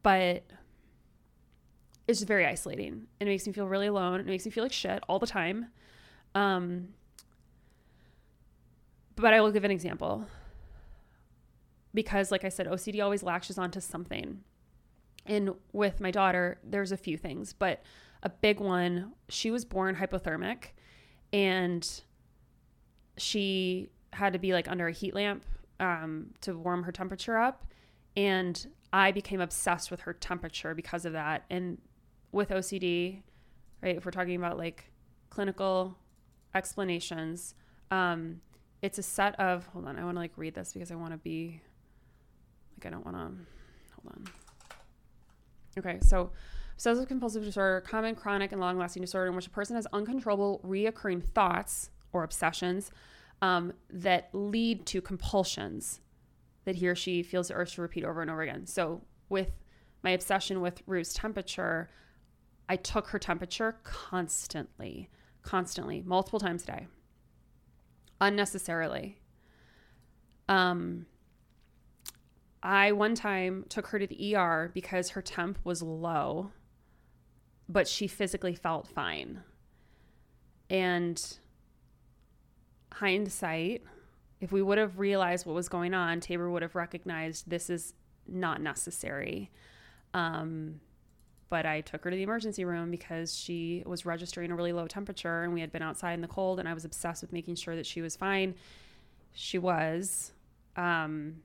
but it's just very isolating. And it makes me feel really alone. It makes me feel like shit all the time. Um, but I will give an example because, like I said, OCD always latches onto something. And with my daughter, there's a few things, but a big one. She was born hypothermic and she had to be like under a heat lamp um, to warm her temperature up. And I became obsessed with her temperature because of that. And with OCD, right, if we're talking about like clinical explanations, um, it's a set of, hold on, I want to like read this because I want to be, like, I don't want to, hold on. Okay, so Obsessive compulsive disorder, common chronic and long lasting disorder in which a person has uncontrollable reoccurring thoughts or obsessions um, that lead to compulsions that he or she feels the urge to repeat over and over again. So, with my obsession with Rue's temperature, I took her temperature constantly, constantly, multiple times a day, unnecessarily. Um, I one time took her to the ER because her temp was low, but she physically felt fine. And hindsight, if we would have realized what was going on, Tabor would have recognized this is not necessary. Um, but I took her to the emergency room because she was registering a really low temperature and we had been outside in the cold and I was obsessed with making sure that she was fine. She was. Um,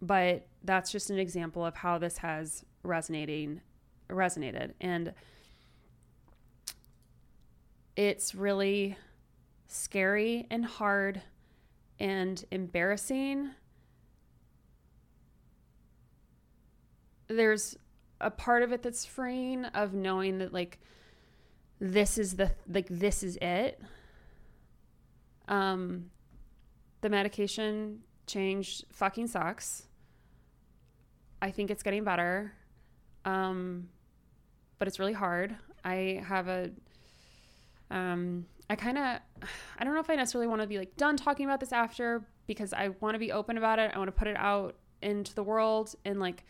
but that's just an example of how this has resonating resonated and it's really scary and hard and embarrassing. There's a part of it that's freeing of knowing that like this is the like this is it. Um the medication change fucking sucks i think it's getting better. Um but it's really hard. I have a um i kind of i don't know if i necessarily want to be like done talking about this after because i want to be open about it. I want to put it out into the world and like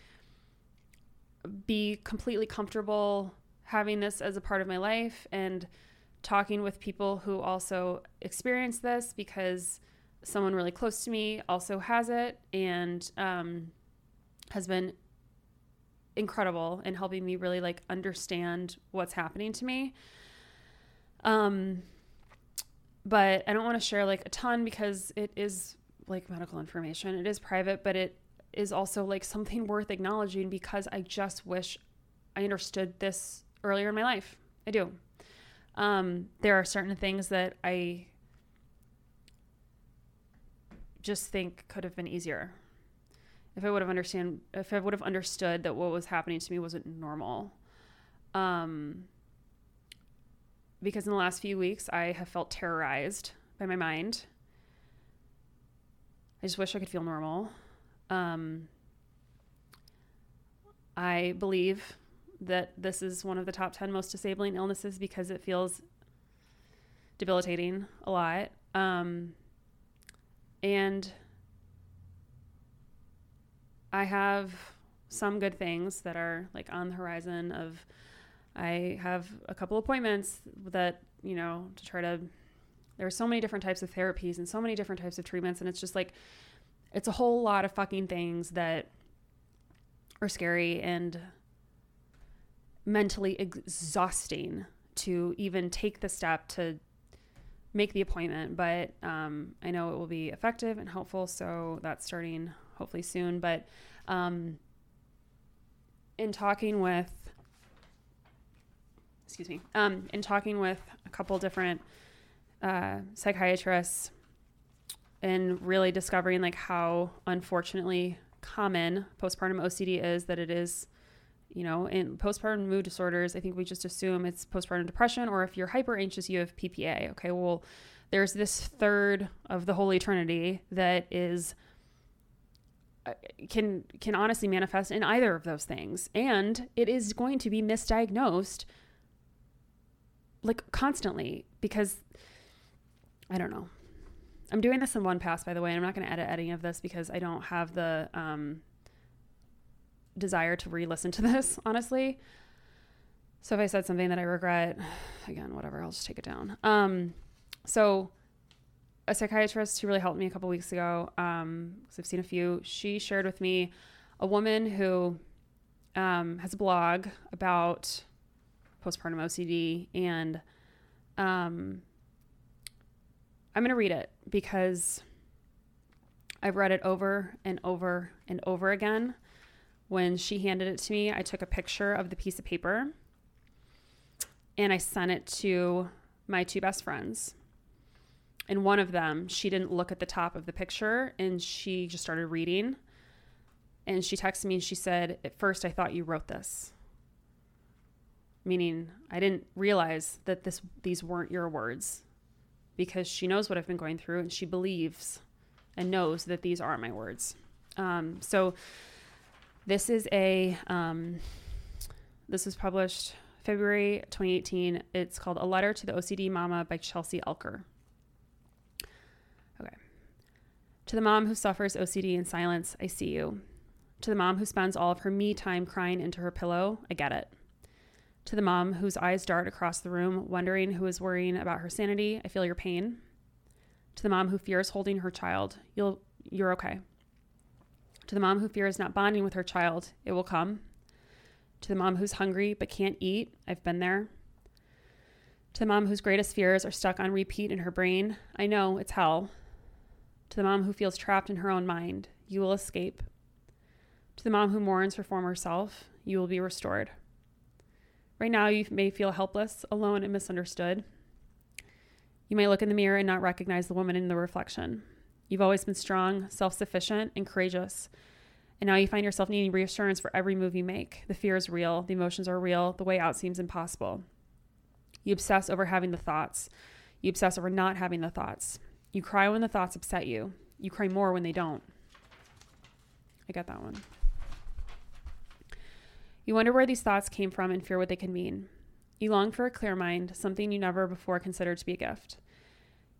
be completely comfortable having this as a part of my life and talking with people who also experience this because someone really close to me also has it and um, has been incredible in helping me really like understand what's happening to me. Um but i don't want to share like a ton because it is like medical information it is private but it is also like something worth acknowledging because I just wish I understood this earlier in my life. I do. Um, there are certain things that I just think could have been easier. If I would have understand, if I would have understood that what was happening to me wasn't normal. Um, because in the last few weeks, I have felt terrorized by my mind. I just wish I could feel normal. Um, I believe that this is one of the top 10 most disabling illnesses because it feels debilitating a lot. Um, and I have some good things that are like on the horizon of I have a couple appointments that, you know, to try to there are so many different types of therapies and so many different types of treatments and it's just like it's a whole lot of fucking things that are scary and mentally exhausting to even take the step to make the appointment. But um, I know it will be effective and helpful. So that's starting hopefully soon. But um, in talking with, excuse me, um, in talking with a couple different uh, psychiatrists and really discovering like how unfortunately common postpartum OCD is that it is you know in postpartum mood disorders I think we just assume it's postpartum depression or if you're hyper anxious you have PPA okay well there's this third of the holy trinity that is uh, can can honestly manifest in either of those things. And it is going to be misdiagnosed like constantly because I don't know I'm doing this in one pass, by the way. And I'm not going to edit any of this because I don't have the um, desire to re-listen to this, honestly. So if I said something that I regret, again, whatever, I'll just take it down. Um, so a psychiatrist who really helped me a couple weeks ago, um, because I've seen a few, she shared with me a woman who um, has a blog about postpartum OCD and um, I'm going to read it because I've read it over and over and over again. When she handed it to me, I took a picture of the piece of paper and I sent it to my two best friends. And one of them, she didn't look at the top of the picture and she just started reading. And she texted me and she said, At first, I thought you wrote this. Meaning, I didn't realize that this these weren't your words because she knows what I've been going through and she believes and knows that these are my words. Um, so this is a um, this was published February 2018. It's called A Letter to the OCD Mama by Chelsea Elker. Okay. To the mom who suffers OCD in silence, I see you. To the mom who spends all of her me time crying into her pillow, I get it. To the mom whose eyes dart across the room, wondering who is worrying about her sanity, I feel your pain. To the mom who fears holding her child, you'll you're okay. To the mom who fears not bonding with her child, it will come. To the mom who's hungry but can't eat, I've been there. To the mom whose greatest fears are stuck on repeat in her brain, I know it's hell. To the mom who feels trapped in her own mind, you will escape. To the mom who mourns her former self, you will be restored. Right now, you may feel helpless, alone, and misunderstood. You may look in the mirror and not recognize the woman in the reflection. You've always been strong, self sufficient, and courageous. And now you find yourself needing reassurance for every move you make. The fear is real, the emotions are real, the way out seems impossible. You obsess over having the thoughts. You obsess over not having the thoughts. You cry when the thoughts upset you. You cry more when they don't. I got that one. You wonder where these thoughts came from and fear what they could mean. You long for a clear mind, something you never before considered to be a gift.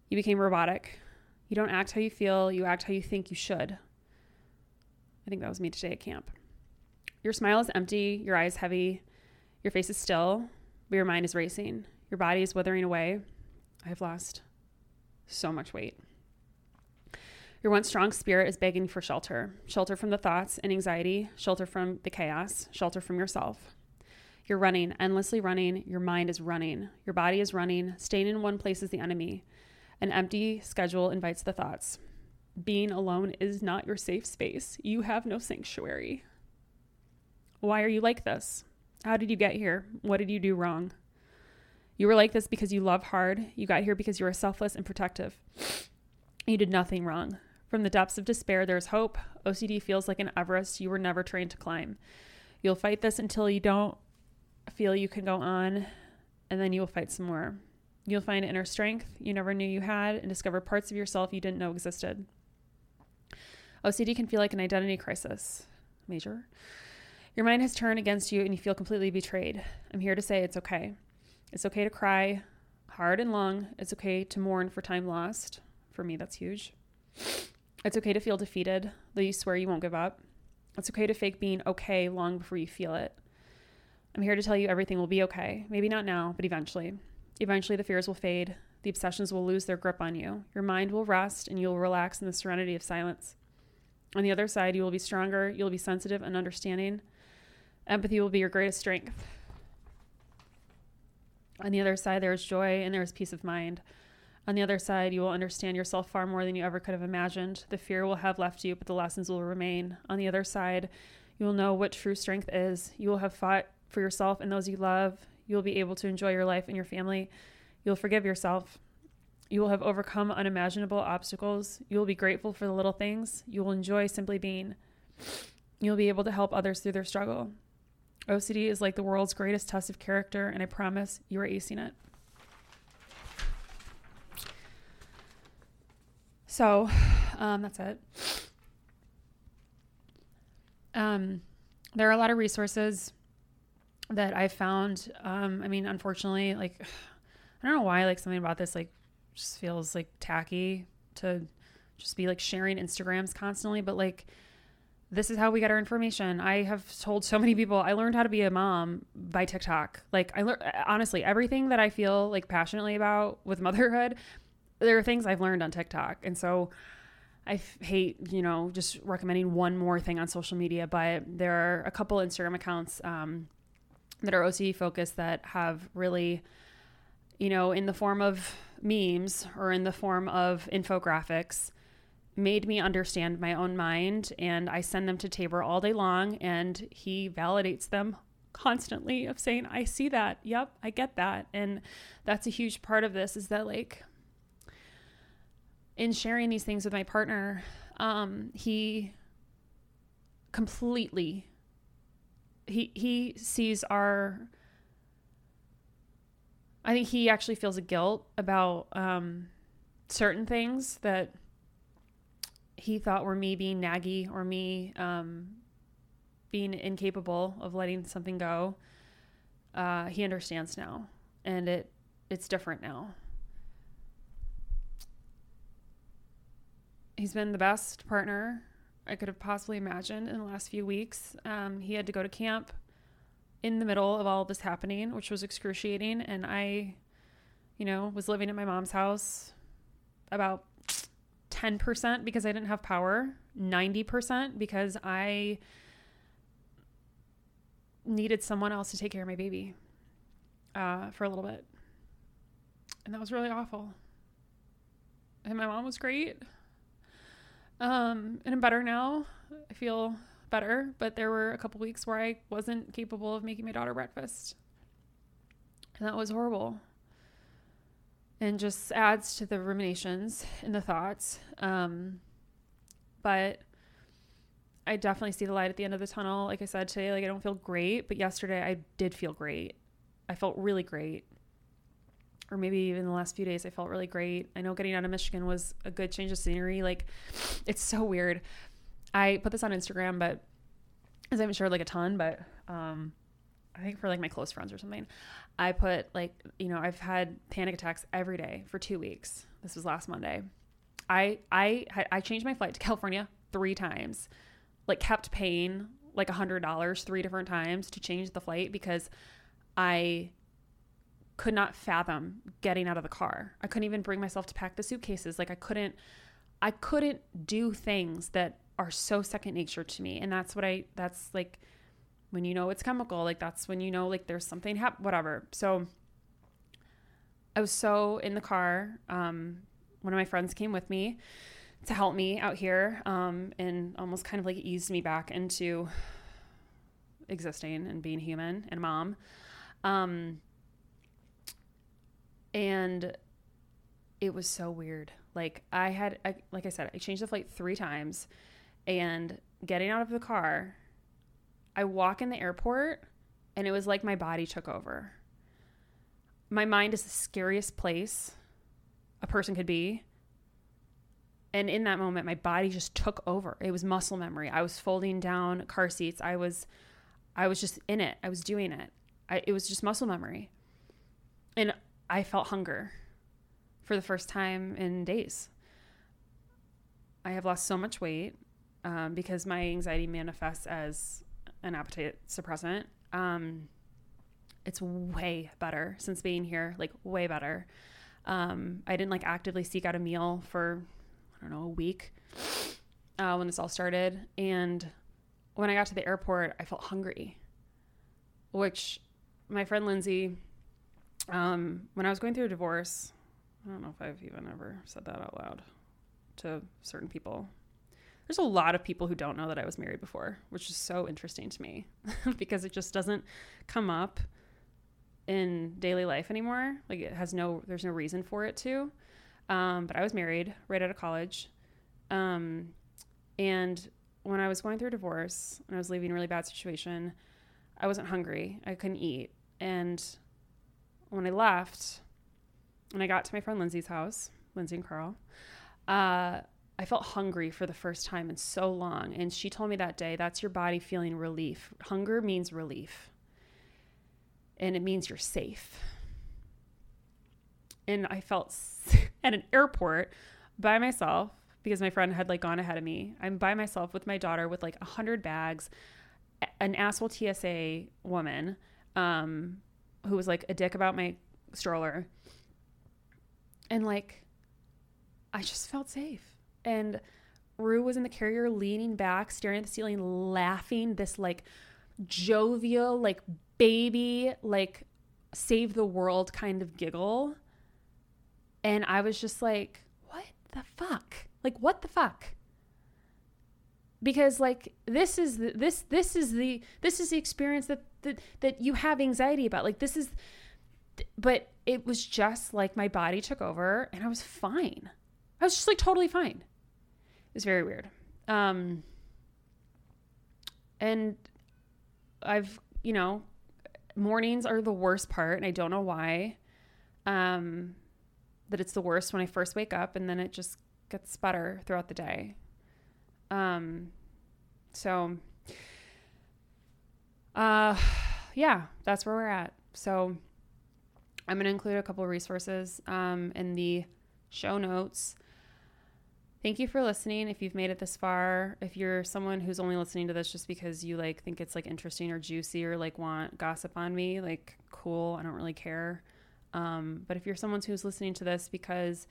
You became robotic. You don't act how you feel, you act how you think you should. I think that was me today at camp. Your smile is empty, your eyes heavy, your face is still, but your mind is racing. Your body is withering away. I have lost so much weight. Your once strong spirit is begging for shelter shelter from the thoughts and anxiety, shelter from the chaos, shelter from yourself. You're running, endlessly running. Your mind is running. Your body is running. Staying in one place is the enemy. An empty schedule invites the thoughts. Being alone is not your safe space. You have no sanctuary. Why are you like this? How did you get here? What did you do wrong? You were like this because you love hard. You got here because you were selfless and protective. You did nothing wrong. From the depths of despair, there's hope. OCD feels like an Everest you were never trained to climb. You'll fight this until you don't feel you can go on, and then you will fight some more. You'll find inner strength you never knew you had and discover parts of yourself you didn't know existed. OCD can feel like an identity crisis. Major. Your mind has turned against you and you feel completely betrayed. I'm here to say it's okay. It's okay to cry hard and long. It's okay to mourn for time lost. For me, that's huge. It's okay to feel defeated, though you swear you won't give up. It's okay to fake being okay long before you feel it. I'm here to tell you everything will be okay. Maybe not now, but eventually. Eventually, the fears will fade. The obsessions will lose their grip on you. Your mind will rest and you'll relax in the serenity of silence. On the other side, you will be stronger, you'll be sensitive and understanding. Empathy will be your greatest strength. On the other side, there is joy and there is peace of mind. On the other side, you will understand yourself far more than you ever could have imagined. The fear will have left you, but the lessons will remain. On the other side, you will know what true strength is. You will have fought for yourself and those you love. You will be able to enjoy your life and your family. You'll forgive yourself. You will have overcome unimaginable obstacles. You will be grateful for the little things. You will enjoy simply being. You'll be able to help others through their struggle. OCD is like the world's greatest test of character, and I promise you are acing it. So, um, that's it. Um, there are a lot of resources that I found. Um, I mean, unfortunately, like, I don't know why, like, something about this, like, just feels like tacky to just be like sharing Instagrams constantly, but like, this is how we get our information. I have told so many people I learned how to be a mom by TikTok. Like I learned honestly everything that I feel like passionately about with motherhood, there are things I've learned on TikTok. And so I f- hate, you know, just recommending one more thing on social media, but there are a couple Instagram accounts um, that are OCD focused that have really, you know, in the form of memes or in the form of infographics, made me understand my own mind. And I send them to Tabor all day long, and he validates them constantly of saying, I see that. Yep, I get that. And that's a huge part of this is that, like, in sharing these things with my partner, um, he completely he he sees our I think he actually feels a guilt about um, certain things that he thought were me being naggy or me um, being incapable of letting something go. Uh, he understands now, and it it's different now. He's been the best partner I could have possibly imagined in the last few weeks. Um, he had to go to camp in the middle of all of this happening, which was excruciating. And I, you know, was living at my mom's house about 10% because I didn't have power, 90% because I needed someone else to take care of my baby uh, for a little bit. And that was really awful. And my mom was great. Um, and I'm better now. I feel better, but there were a couple weeks where I wasn't capable of making my daughter breakfast. And that was horrible. And just adds to the ruminations and the thoughts. Um, but I definitely see the light at the end of the tunnel. Like I said today, like I don't feel great, but yesterday I did feel great. I felt really great. Or maybe even the last few days I felt really great. I know getting out of Michigan was a good change of scenery. Like it's so weird. I put this on Instagram, but as I'm sure like a ton, but um I think for like my close friends or something. I put like, you know, I've had panic attacks every day for 2 weeks. This was last Monday. I I I changed my flight to California 3 times like kept paying like a hundred dollars three different times to change the flight because I could not fathom getting out of the car. I couldn't even bring myself to pack the suitcases. Like I couldn't I couldn't do things that are so second nature to me. And that's what I that's like when you know it's chemical, like that's when you know like there's something hap whatever. So I was so in the car. Um one of my friends came with me to help me out here um, and almost kind of like eased me back into existing and being human and mom. Um, and it was so weird. Like I had, I, like I said, I changed the flight three times, and getting out of the car, I walk in the airport, and it was like my body took over. My mind is the scariest place a person could be. And in that moment my body just took over. It was muscle memory. I was folding down car seats. I was i was just in it. I was doing it. I, it was just muscle memory. And i felt hunger for the first time in days. I have lost so much weight um, because my anxiety manifests as an appetite suppressant. Um, it's way better since being here like way better. Um, i didn't like actively seek out a meal for I don't know, a week uh, when this all started. And when I got to the airport, I felt hungry, which my friend Lindsay, um, when I was going through a divorce, I don't know if I've even ever said that out loud to certain people. There's a lot of people who don't know that I was married before, which is so interesting to me because it just doesn't come up in daily life anymore. Like it has no, there's no reason for it to. Um, but I was married right out of college. Um, and when I was going through a divorce and I was leaving a really bad situation, I wasn't hungry. I couldn't eat. And when I left, when I got to my friend Lindsay's house, Lindsay and Carl, uh, I felt hungry for the first time in so long. And she told me that day, that's your body feeling relief. Hunger means relief, and it means you're safe. And I felt at an airport by myself because my friend had like gone ahead of me. I'm by myself with my daughter with like a hundred bags, an asshole TSA woman, um, who was like a dick about my stroller. And like, I just felt safe. And Rue was in the carrier leaning back, staring at the ceiling, laughing, this like jovial, like baby, like save the world kind of giggle. And I was just like, what the fuck? Like, what the fuck? Because like this is the, this this is the this is the experience that that that you have anxiety about. Like this is, but it was just like my body took over and I was fine. I was just like totally fine. It was very weird. Um, and I've you know mornings are the worst part, and I don't know why. Um, that it's the worst when I first wake up and then it just gets better throughout the day. Um, so, uh, yeah, that's where we're at. So, I'm going to include a couple resources um, in the show notes. Thank you for listening. If you've made it this far, if you're someone who's only listening to this just because you like think it's like interesting or juicy or like want gossip on me, like cool, I don't really care. Um, but if you're someone who's listening to this because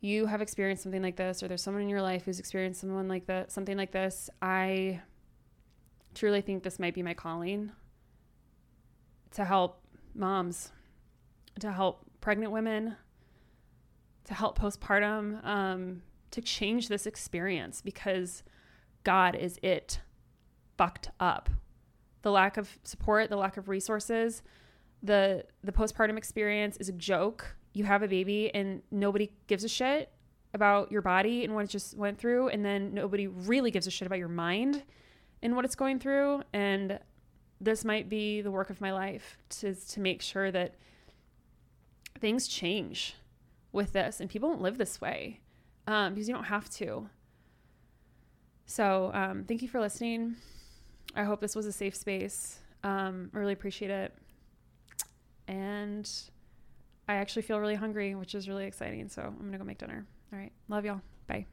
you have experienced something like this, or there's someone in your life who's experienced someone like that, something like this, I truly think this might be my calling to help moms, to help pregnant women, to help postpartum, um, to change this experience because God is it fucked up. The lack of support, the lack of resources, the the postpartum experience is a joke. You have a baby and nobody gives a shit about your body and what it just went through and then nobody really gives a shit about your mind and what it's going through and this might be the work of my life to to make sure that things change with this and people don't live this way um, because you don't have to so um, thank you for listening i hope this was a safe space um, i really appreciate it and I actually feel really hungry, which is really exciting. So I'm to go make dinner. All right. Love y'all. Bye.